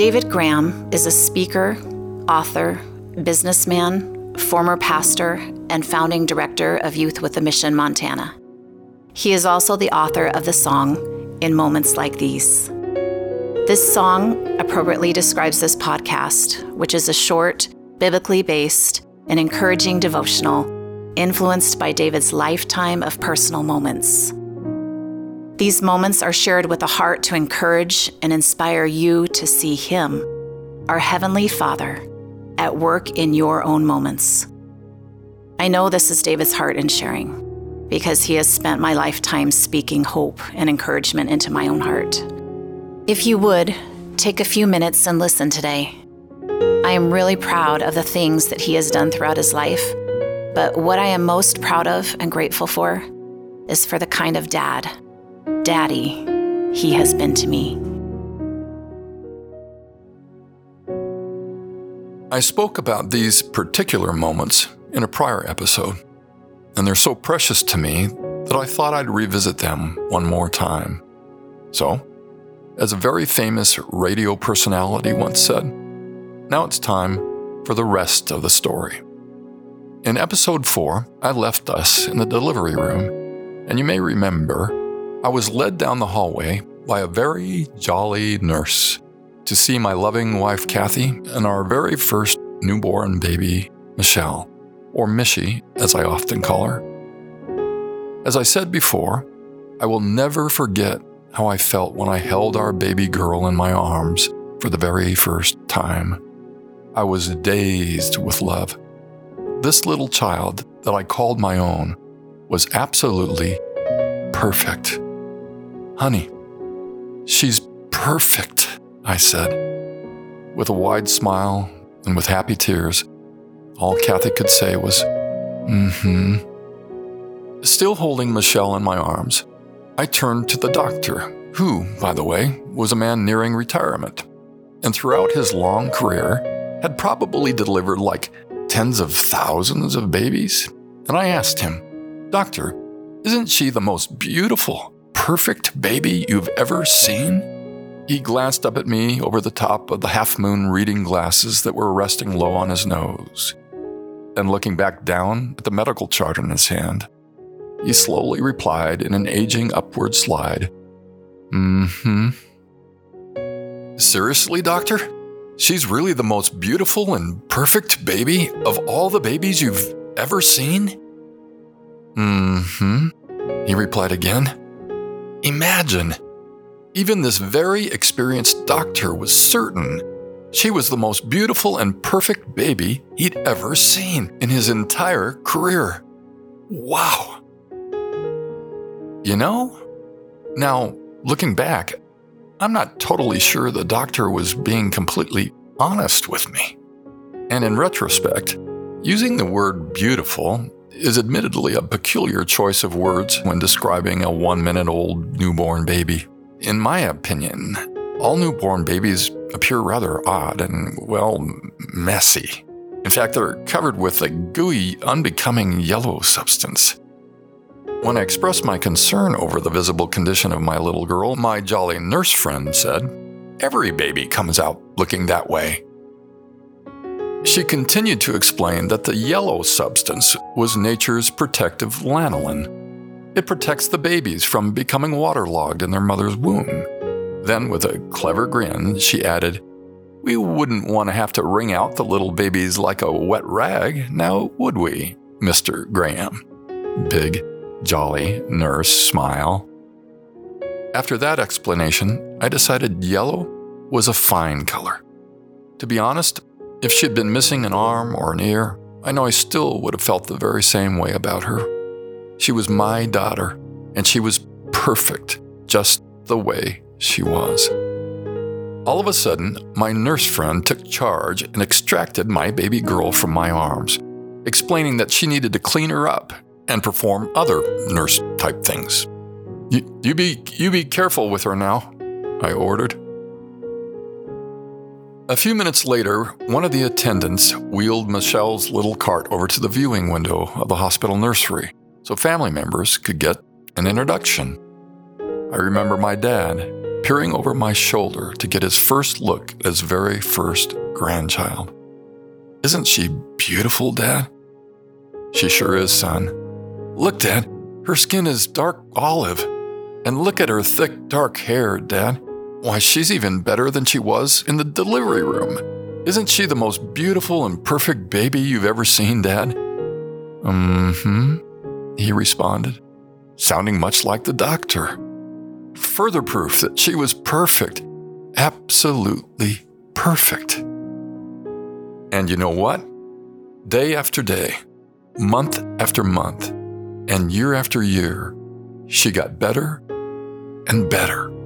David Graham is a speaker, author, businessman, former pastor, and founding director of Youth with a Mission Montana. He is also the author of the song In Moments Like These. This song appropriately describes this podcast, which is a short, biblically based, and encouraging devotional influenced by David's lifetime of personal moments. These moments are shared with a heart to encourage and inspire you to see Him, our Heavenly Father, at work in your own moments. I know this is David's heart in sharing because he has spent my lifetime speaking hope and encouragement into my own heart. If you would, take a few minutes and listen today. I am really proud of the things that he has done throughout his life, but what I am most proud of and grateful for is for the kind of dad daddy he has been to me. I spoke about these particular moments in a prior episode, and they're so precious to me that I thought I'd revisit them one more time. So, as a very famous radio personality once said, now it's time for the rest of the story. In episode 4, I left us in the delivery room, and you may remember I was led down the hallway by a very jolly nurse to see my loving wife Kathy and our very first newborn baby, Michelle, or Mishy, as I often call her. As I said before, I will never forget how I felt when I held our baby girl in my arms for the very first time. I was dazed with love. This little child that I called my own was absolutely perfect. Honey, she's perfect, I said. With a wide smile and with happy tears, all Kathy could say was, mm hmm. Still holding Michelle in my arms, I turned to the doctor, who, by the way, was a man nearing retirement, and throughout his long career had probably delivered like tens of thousands of babies. And I asked him, Doctor, isn't she the most beautiful, perfect baby you've ever seen? He glanced up at me over the top of the half moon reading glasses that were resting low on his nose. Then, looking back down at the medical chart in his hand, he slowly replied in an aging upward slide, Mm hmm. Seriously, doctor? She's really the most beautiful and perfect baby of all the babies you've ever seen? Mm hmm, he replied again. Imagine! Even this very experienced doctor was certain she was the most beautiful and perfect baby he'd ever seen in his entire career. Wow! You know? Now, looking back, I'm not totally sure the doctor was being completely honest with me. And in retrospect, using the word beautiful is admittedly a peculiar choice of words when describing a one minute old newborn baby. In my opinion, all newborn babies appear rather odd and, well, messy. In fact, they're covered with a gooey, unbecoming yellow substance. When I expressed my concern over the visible condition of my little girl, my jolly nurse friend said, Every baby comes out looking that way. She continued to explain that the yellow substance was nature's protective lanolin. It protects the babies from becoming waterlogged in their mother's womb. Then, with a clever grin, she added, We wouldn't want to have to wring out the little babies like a wet rag, now would we, Mr. Graham? Big, jolly nurse smile. After that explanation, I decided yellow was a fine color. To be honest, if she'd been missing an arm or an ear, I know I still would have felt the very same way about her. She was my daughter, and she was perfect just the way she was. All of a sudden, my nurse friend took charge and extracted my baby girl from my arms, explaining that she needed to clean her up and perform other nurse type things. You, you, be, you be careful with her now, I ordered. A few minutes later, one of the attendants wheeled Michelle's little cart over to the viewing window of the hospital nursery so family members could get an introduction. I remember my dad peering over my shoulder to get his first look at his very first grandchild. Isn't she beautiful, Dad? She sure is, son. Look, Dad, her skin is dark olive. And look at her thick, dark hair, Dad. Why, she's even better than she was in the delivery room. Isn't she the most beautiful and perfect baby you've ever seen, Dad? Mm hmm, he responded, sounding much like the doctor. Further proof that she was perfect, absolutely perfect. And you know what? Day after day, month after month, and year after year, she got better and better.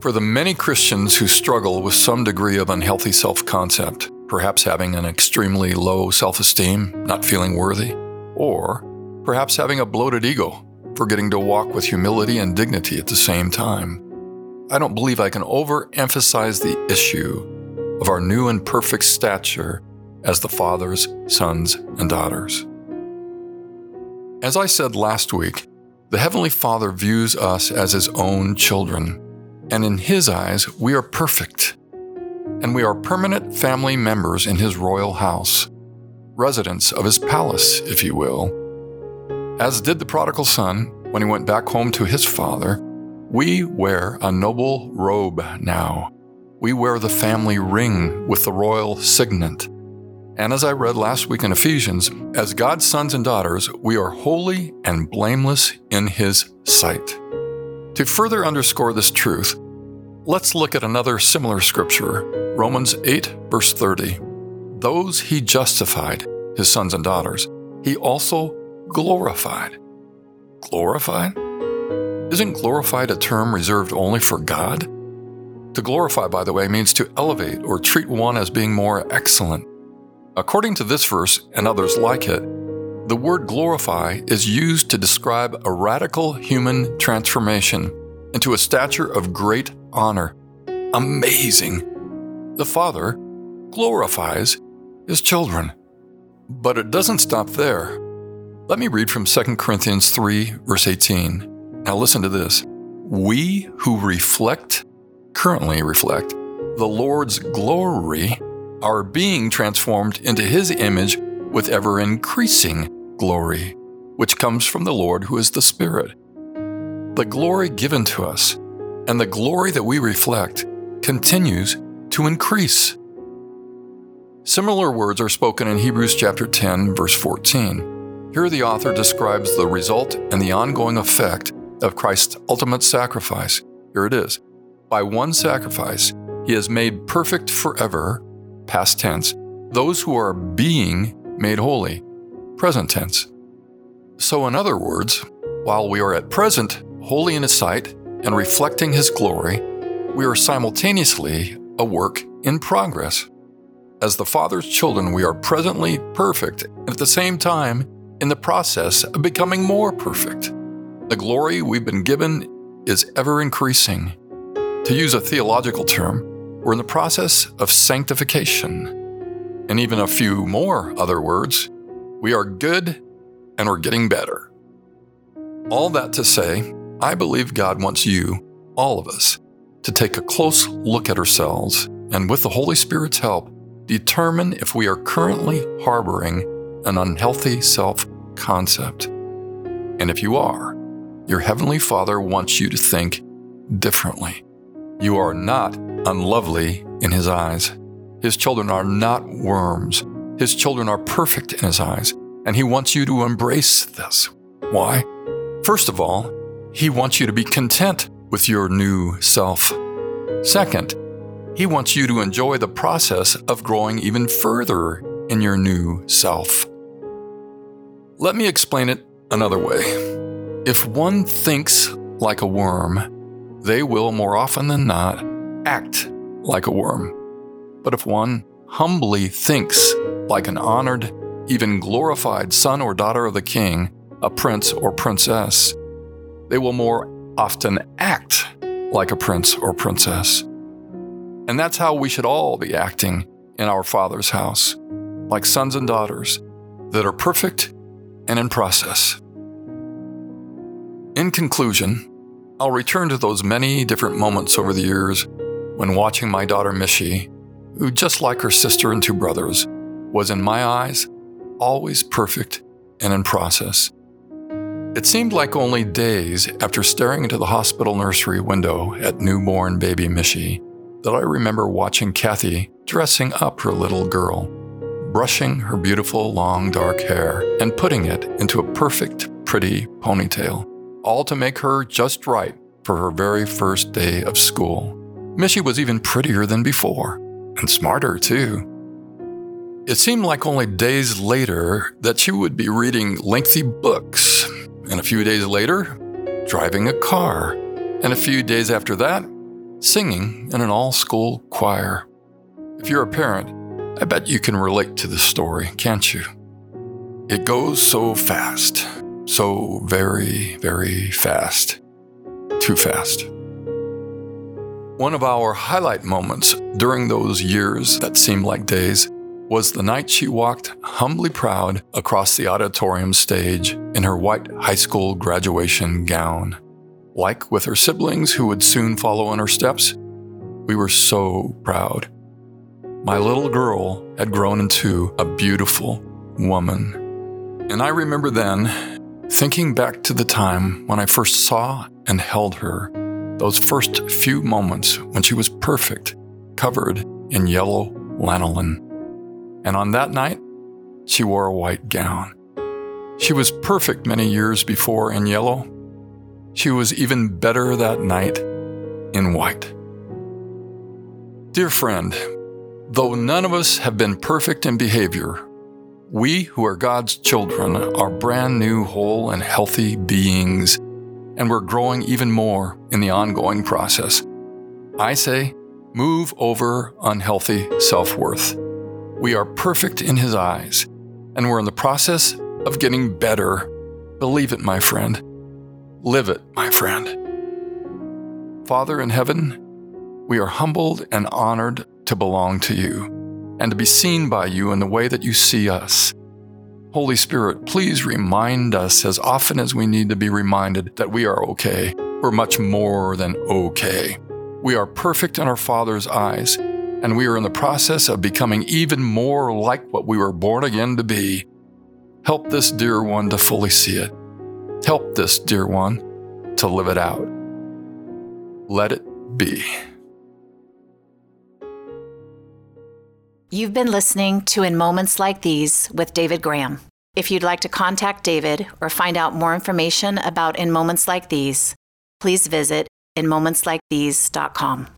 For the many Christians who struggle with some degree of unhealthy self concept, perhaps having an extremely low self esteem, not feeling worthy, or perhaps having a bloated ego, forgetting to walk with humility and dignity at the same time, I don't believe I can overemphasize the issue of our new and perfect stature as the fathers, sons, and daughters. As I said last week, the Heavenly Father views us as His own children, and in His eyes, we are perfect. And we are permanent family members in His royal house, residents of His palace, if you will. As did the prodigal son when he went back home to his father, we wear a noble robe now. We wear the family ring with the royal signet and as I read last week in Ephesians, as God's sons and daughters, we are holy and blameless in His sight. To further underscore this truth, let's look at another similar scripture Romans 8, verse 30. Those He justified, His sons and daughters, He also glorified. Glorified? Isn't glorified a term reserved only for God? To glorify, by the way, means to elevate or treat one as being more excellent According to this verse and others like it, the word glorify is used to describe a radical human transformation into a stature of great honor. Amazing! The Father glorifies his children. But it doesn't stop there. Let me read from 2 Corinthians 3, verse 18. Now listen to this. We who reflect, currently reflect, the Lord's glory are being transformed into his image with ever increasing glory, which comes from the Lord who is the Spirit. The glory given to us and the glory that we reflect continues to increase. Similar words are spoken in Hebrews chapter 10 verse 14. Here the author describes the result and the ongoing effect of Christ's ultimate sacrifice. Here it is. By one sacrifice, he has made perfect forever past tense, those who are being made holy, present tense. So, in other words, while we are at present holy in His sight and reflecting His glory, we are simultaneously a work in progress. As the Father's children, we are presently perfect and at the same time in the process of becoming more perfect. The glory we've been given is ever increasing. To use a theological term, we're in the process of sanctification. And even a few more other words, we are good and we're getting better. All that to say, I believe God wants you, all of us, to take a close look at ourselves and, with the Holy Spirit's help, determine if we are currently harboring an unhealthy self concept. And if you are, your Heavenly Father wants you to think differently. You are not unlovely in his eyes. His children are not worms. His children are perfect in his eyes, and he wants you to embrace this. Why? First of all, he wants you to be content with your new self. Second, he wants you to enjoy the process of growing even further in your new self. Let me explain it another way. If one thinks like a worm, they will more often than not act like a worm. But if one humbly thinks like an honored, even glorified son or daughter of the king, a prince or princess, they will more often act like a prince or princess. And that's how we should all be acting in our Father's house, like sons and daughters that are perfect and in process. In conclusion, I'll return to those many different moments over the years when watching my daughter Mishy, who, just like her sister and two brothers, was in my eyes always perfect and in process. It seemed like only days after staring into the hospital nursery window at newborn baby Mishy that I remember watching Kathy dressing up her little girl, brushing her beautiful long dark hair and putting it into a perfect, pretty ponytail, all to make her just right for her very first day of school. Mishy was even prettier than before, and smarter too. It seemed like only days later that she would be reading lengthy books, and a few days later, driving a car, and a few days after that, singing in an all school choir. If you're a parent, I bet you can relate to this story, can't you? It goes so fast, so very, very fast. Too fast. One of our highlight moments during those years that seemed like days was the night she walked humbly proud across the auditorium stage in her white high school graduation gown. Like with her siblings who would soon follow in her steps, we were so proud. My little girl had grown into a beautiful woman. And I remember then thinking back to the time when I first saw and held her, those first few moments when she was perfect, covered in yellow lanolin and on that night, she wore a white gown. She was perfect many years before in yellow. She was even better that night in white. Dear friend, though none of us have been perfect in behavior, we who are God's children are brand new, whole, and healthy beings, and we're growing even more in the ongoing process. I say, move over unhealthy self worth. We are perfect in His eyes, and we're in the process of getting better. Believe it, my friend. Live it, my friend. Father in heaven, we are humbled and honored to belong to you and to be seen by you in the way that you see us. Holy Spirit, please remind us as often as we need to be reminded that we are okay. We're much more than okay. We are perfect in our Father's eyes, and we are in the process of becoming even more like what we were born again to be. Help this dear one to fully see it. Help this dear one to live it out. Let it be. You've been listening to In Moments Like These with David Graham. If you'd like to contact David or find out more information about In Moments Like These, please visit inmomentslikethese.com.